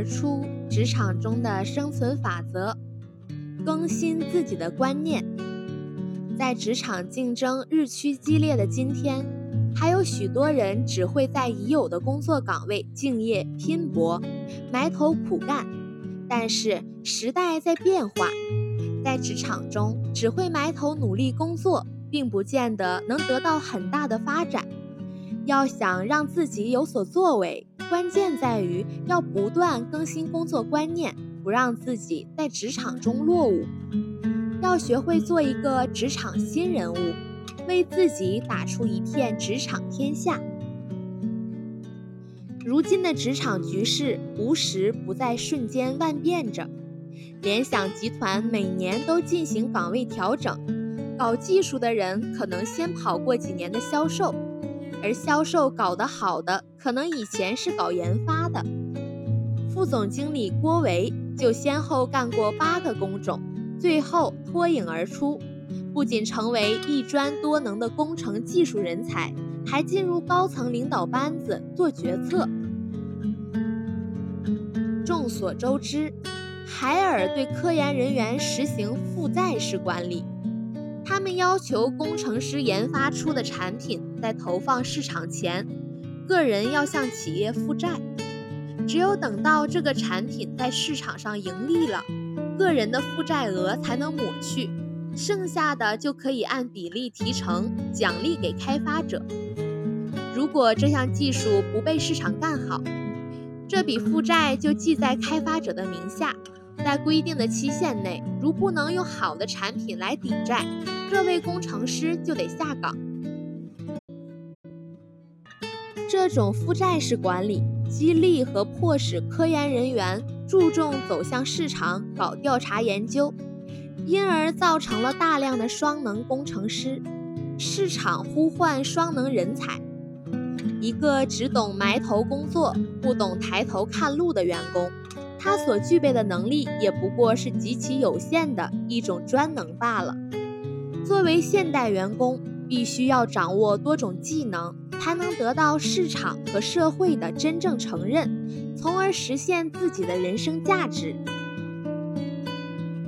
而出职场中的生存法则，更新自己的观念。在职场竞争日趋激烈的今天，还有许多人只会在已有的工作岗位敬业拼搏、埋头苦干。但是时代在变化，在职场中只会埋头努力工作，并不见得能得到很大的发展。要想让自己有所作为，关键在于要不断更新工作观念，不让自己在职场中落伍。要学会做一个职场新人物，为自己打出一片职场天下。如今的职场局势无时不在瞬间万变着，联想集团每年都进行岗位调整，搞技术的人可能先跑过几年的销售。而销售搞得好的，可能以前是搞研发的。副总经理郭维就先后干过八个工种，最后脱颖而出，不仅成为一专多能的工程技术人才，还进入高层领导班子做决策。众所周知，海尔对科研人员实行负债式管理。他们要求工程师研发出的产品在投放市场前，个人要向企业负债。只有等到这个产品在市场上盈利了，个人的负债额才能抹去，剩下的就可以按比例提成，奖励给开发者。如果这项技术不被市场干好，这笔负债就记在开发者的名下。在规定的期限内，如不能用好的产品来抵债，这位工程师就得下岗。这种负债式管理，激励和迫使科研人员注重走向市场搞调查研究，因而造成了大量的双能工程师。市场呼唤双能人才，一个只懂埋头工作，不懂抬头看路的员工。他所具备的能力也不过是极其有限的一种专能罢了。作为现代员工，必须要掌握多种技能，才能得到市场和社会的真正承认，从而实现自己的人生价值。